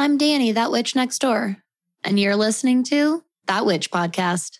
I'm Danny, that witch next door, and you're listening to That Witch Podcast.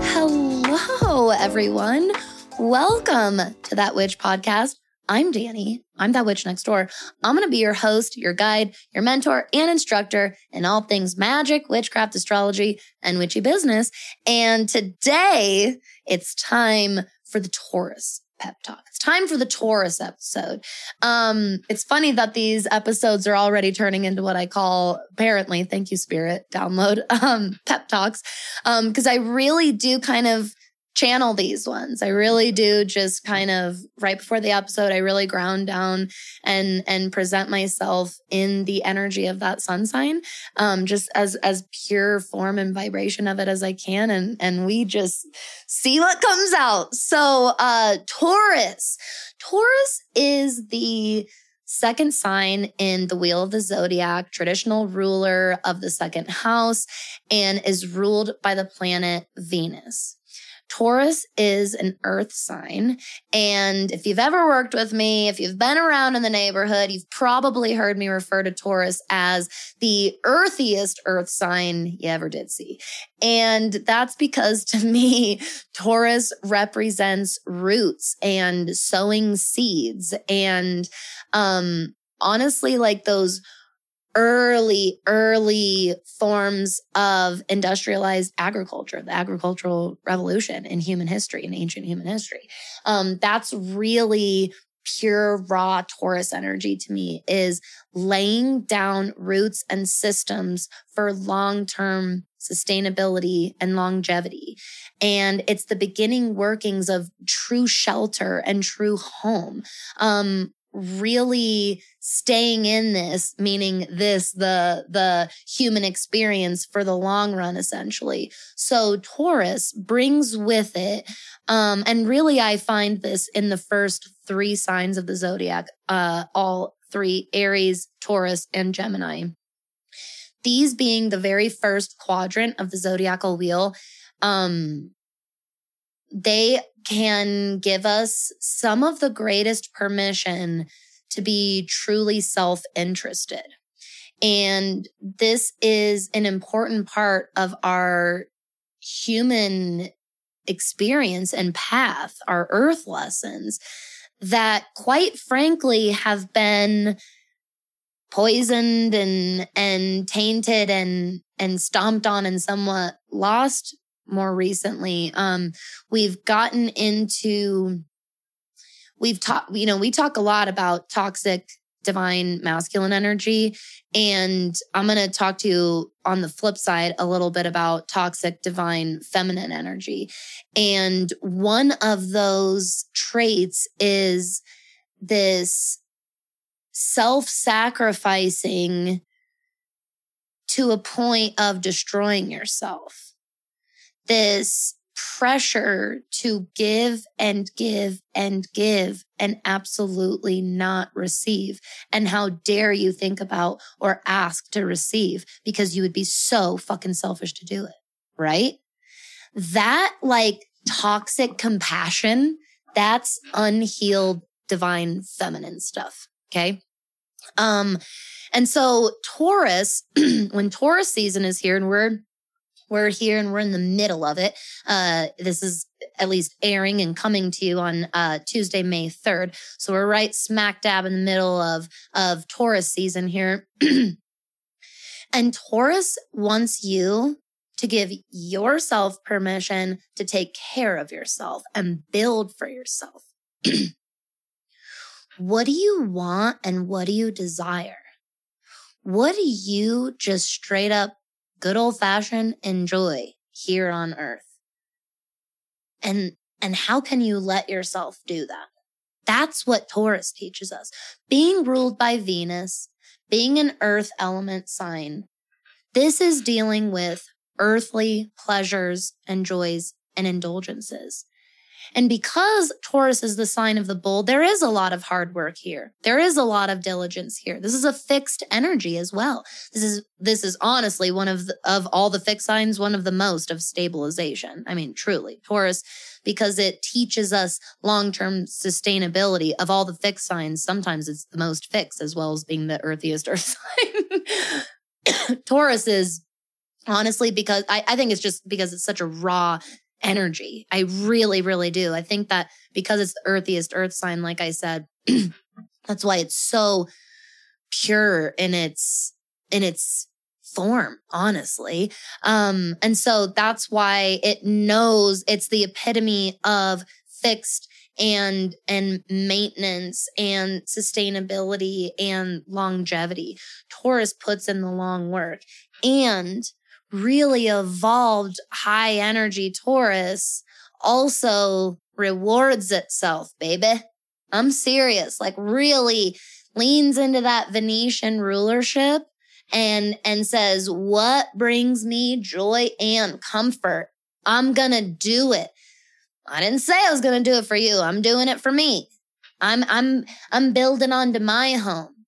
Hello, everyone. Welcome to That Witch Podcast. I'm Danny. I'm that witch next door. I'm going to be your host, your guide, your mentor, and instructor in all things magic, witchcraft, astrology, and witchy business. And today it's time for the Taurus pep talk. It's time for the Taurus episode. Um, it's funny that these episodes are already turning into what I call apparently, thank you, Spirit, download, um, pep talks. Um, cause I really do kind of channel these ones. I really do just kind of right before the episode, I really ground down and and present myself in the energy of that sun sign, um, just as as pure form and vibration of it as I can, and and we just see what comes out. So, uh, Taurus, Taurus is the second sign in the wheel of the zodiac, traditional ruler of the second house, and is ruled by the planet Venus. Taurus is an earth sign. And if you've ever worked with me, if you've been around in the neighborhood, you've probably heard me refer to Taurus as the earthiest earth sign you ever did see. And that's because to me, Taurus represents roots and sowing seeds and, um, honestly, like those early, early forms of industrialized agriculture, the agricultural revolution in human history, in ancient human history. Um, that's really pure raw Taurus energy to me is laying down roots and systems for long-term sustainability and longevity. And it's the beginning workings of true shelter and true home. Um, really staying in this meaning this the the human experience for the long run essentially. So taurus brings with it um and really i find this in the first three signs of the zodiac uh all three aries taurus and gemini. These being the very first quadrant of the zodiacal wheel um they can give us some of the greatest permission to be truly self interested. And this is an important part of our human experience and path, our earth lessons that quite frankly have been poisoned and, and tainted and, and stomped on and somewhat lost more recently. Um, we've gotten into, we've talked, you know, we talk a lot about toxic divine masculine energy. And I'm going to talk to you on the flip side a little bit about toxic divine feminine energy. And one of those traits is this self sacrificing to a point of destroying yourself this pressure to give and give and give and absolutely not receive. And how dare you think about or ask to receive because you would be so fucking selfish to do it. Right. That like toxic compassion, that's unhealed divine feminine stuff. Okay. Um, and so Taurus, when Taurus season is here and we're we're here and we're in the middle of it. Uh, this is at least airing and coming to you on uh, Tuesday, May 3rd. So we're right smack dab in the middle of, of Taurus season here. and Taurus wants you to give yourself permission to take care of yourself and build for yourself. what do you want and what do you desire? What do you just straight up good old fashioned enjoy here on earth. And, and how can you let yourself do that? That's what Taurus teaches us. Being ruled by Venus, being an earth element sign, this is dealing with earthly pleasures and joys and indulgences. And because Taurus is the sign of the bull, there is a lot of hard work here. There is a lot of diligence here. This is a fixed energy as well. This is, this is honestly one of, the, of all the fixed signs, one of the most of stabilization. I mean, truly Taurus, because it teaches us long-term sustainability of all the fixed signs. Sometimes it's the most fixed as well as being the earthiest earth sign. Taurus is honestly because I, I think it's just because it's such a raw energy. I really, really do. I think that because it's the earthiest earth sign, like I said, that's why it's so pure in its, in its form, honestly. Um, and so that's why it knows it's the epitome of fixed and and maintenance and sustainability and longevity. Taurus puts in the long work and really evolved high energy Taurus also rewards itself, baby. I'm serious, like really leans into that Venetian rulership and, and says, what brings me joy and comfort? I'm going to do it. I didn't say I was going to do it for you. I'm doing it for me. I'm, I'm, I'm building onto my home.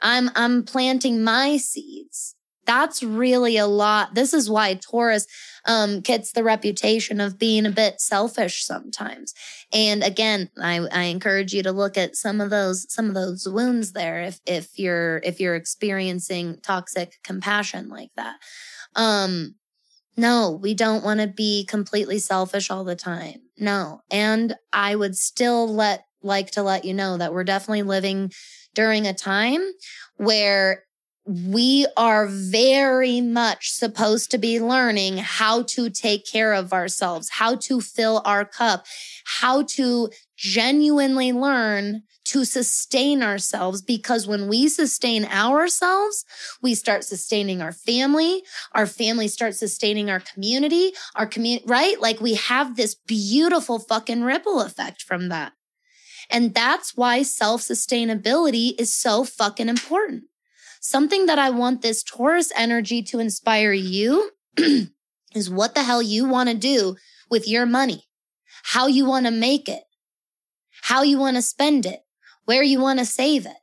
I'm, I'm planting my seeds that's really a lot. This is why Taurus um, gets the reputation of being a bit selfish sometimes. And again, I, I encourage you to look at some of those some of those wounds there if if you're if you're experiencing toxic compassion like that. Um, no, we don't want to be completely selfish all the time. No. And I would still let like to let you know that we're definitely living during a time where we are very much supposed to be learning how to take care of ourselves, how to fill our cup, how to genuinely learn to sustain ourselves because when we sustain ourselves, we start sustaining our family. Our family starts sustaining our community, our community, right? Like we have this beautiful fucking ripple effect from that. And that's why self sustainability is so fucking important. Something that I want this Taurus energy to inspire you is what the hell you want to do with your money, how you want to make it, how you want to spend it, where you want to save it.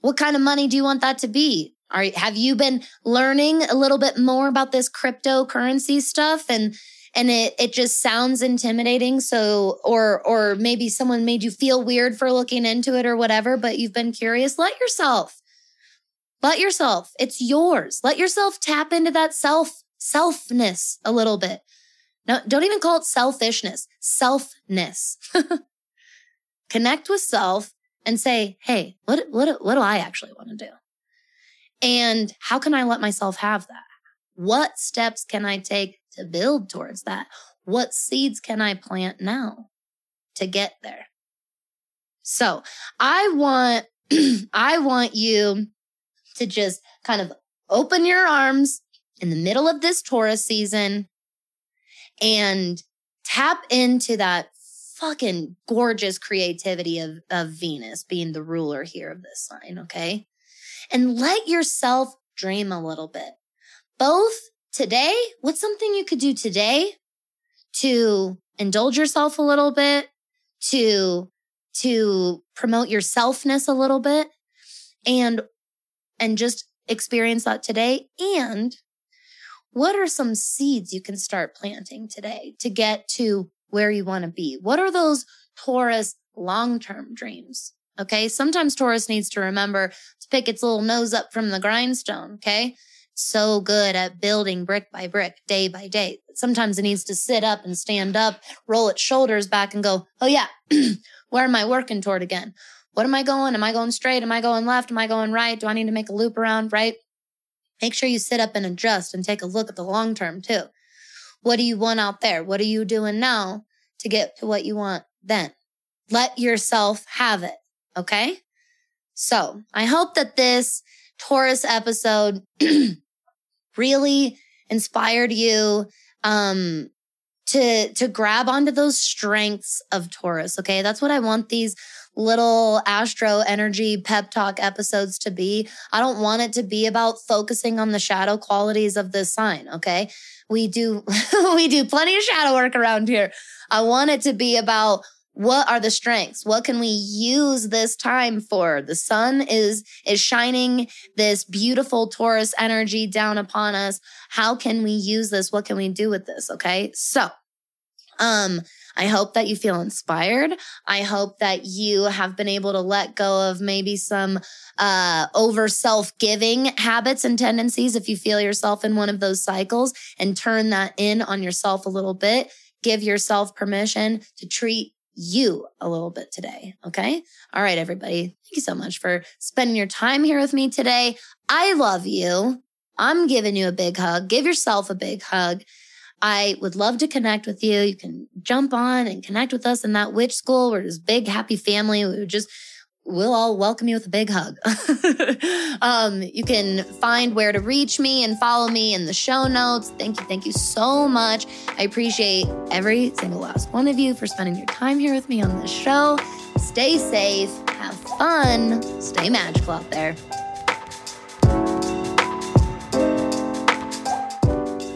What kind of money do you want that to be? Are, have you been learning a little bit more about this cryptocurrency stuff? And and it it just sounds intimidating so or or maybe someone made you feel weird for looking into it or whatever but you've been curious? Let yourself let yourself, it's yours. Let yourself tap into that self, selfness a little bit. No, don't even call it selfishness, selfness. Connect with self and say, Hey, what, what, what do I actually want to do? And how can I let myself have that? What steps can I take to build towards that? What seeds can I plant now to get there? So I want, I want you to just kind of open your arms in the middle of this Taurus season and tap into that fucking gorgeous creativity of, of Venus being the ruler here of this sign. Okay. And let yourself dream a little bit. Both today, what's something you could do today to indulge yourself a little bit, to, to promote your selfness a little bit, and and just experience that today? And what are some seeds you can start planting today to get to where you want to be? What are those Taurus long term dreams? Okay. Sometimes Taurus needs to remember to pick its little nose up from the grindstone. Okay. So good at building brick by brick, day by day. Sometimes it needs to sit up and stand up, roll its shoulders back and go, Oh yeah, where am I working toward again? What am I going? Am I going straight? Am I going left? Am I going right? Do I need to make a loop around? Right? Make sure you sit up and adjust and take a look at the long term too. What do you want out there? What are you doing now to get to what you want then? Let yourself have it. Okay. So I hope that this Taurus episode really inspired you, um, to to grab onto those strengths of Taurus, okay? That's what I want these little astro energy pep talk episodes to be. I don't want it to be about focusing on the shadow qualities of this sign, okay? We do we do plenty of shadow work around here. I want it to be about what are the strengths? What can we use this time for? The sun is is shining this beautiful taurus energy down upon us. How can we use this? What can we do with this? Okay? So um I hope that you feel inspired. I hope that you have been able to let go of maybe some uh, over self giving habits and tendencies if you feel yourself in one of those cycles and turn that in on yourself a little bit. Give yourself permission to treat you a little bit today. Okay. All right, everybody. Thank you so much for spending your time here with me today. I love you. I'm giving you a big hug. Give yourself a big hug. I would love to connect with you. You can jump on and connect with us in that witch school. We're this big, happy family. We would just, we'll all welcome you with a big hug. um, you can find where to reach me and follow me in the show notes. Thank you. Thank you so much. I appreciate every single last one of you for spending your time here with me on this show. Stay safe, have fun, stay magical out there.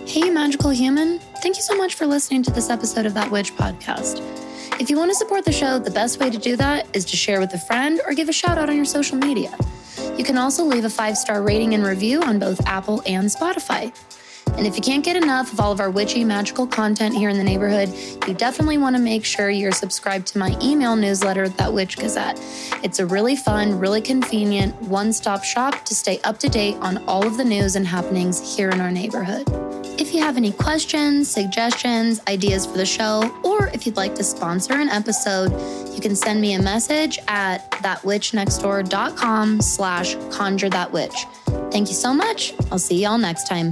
Hey, magical human. Thank you so much for listening to this episode of That Witch podcast. If you want to support the show, the best way to do that is to share with a friend or give a shout out on your social media. You can also leave a five star rating and review on both Apple and Spotify. And if you can't get enough of all of our witchy magical content here in the neighborhood, you definitely want to make sure you're subscribed to my email newsletter, That Witch Gazette. It's a really fun, really convenient one stop shop to stay up to date on all of the news and happenings here in our neighborhood. If you have any questions, suggestions, ideas for the show, or if you'd like to sponsor an episode, you can send me a message at thatwitchnextdoor.com slash conjure that witch. Thank you so much. I'll see y'all next time.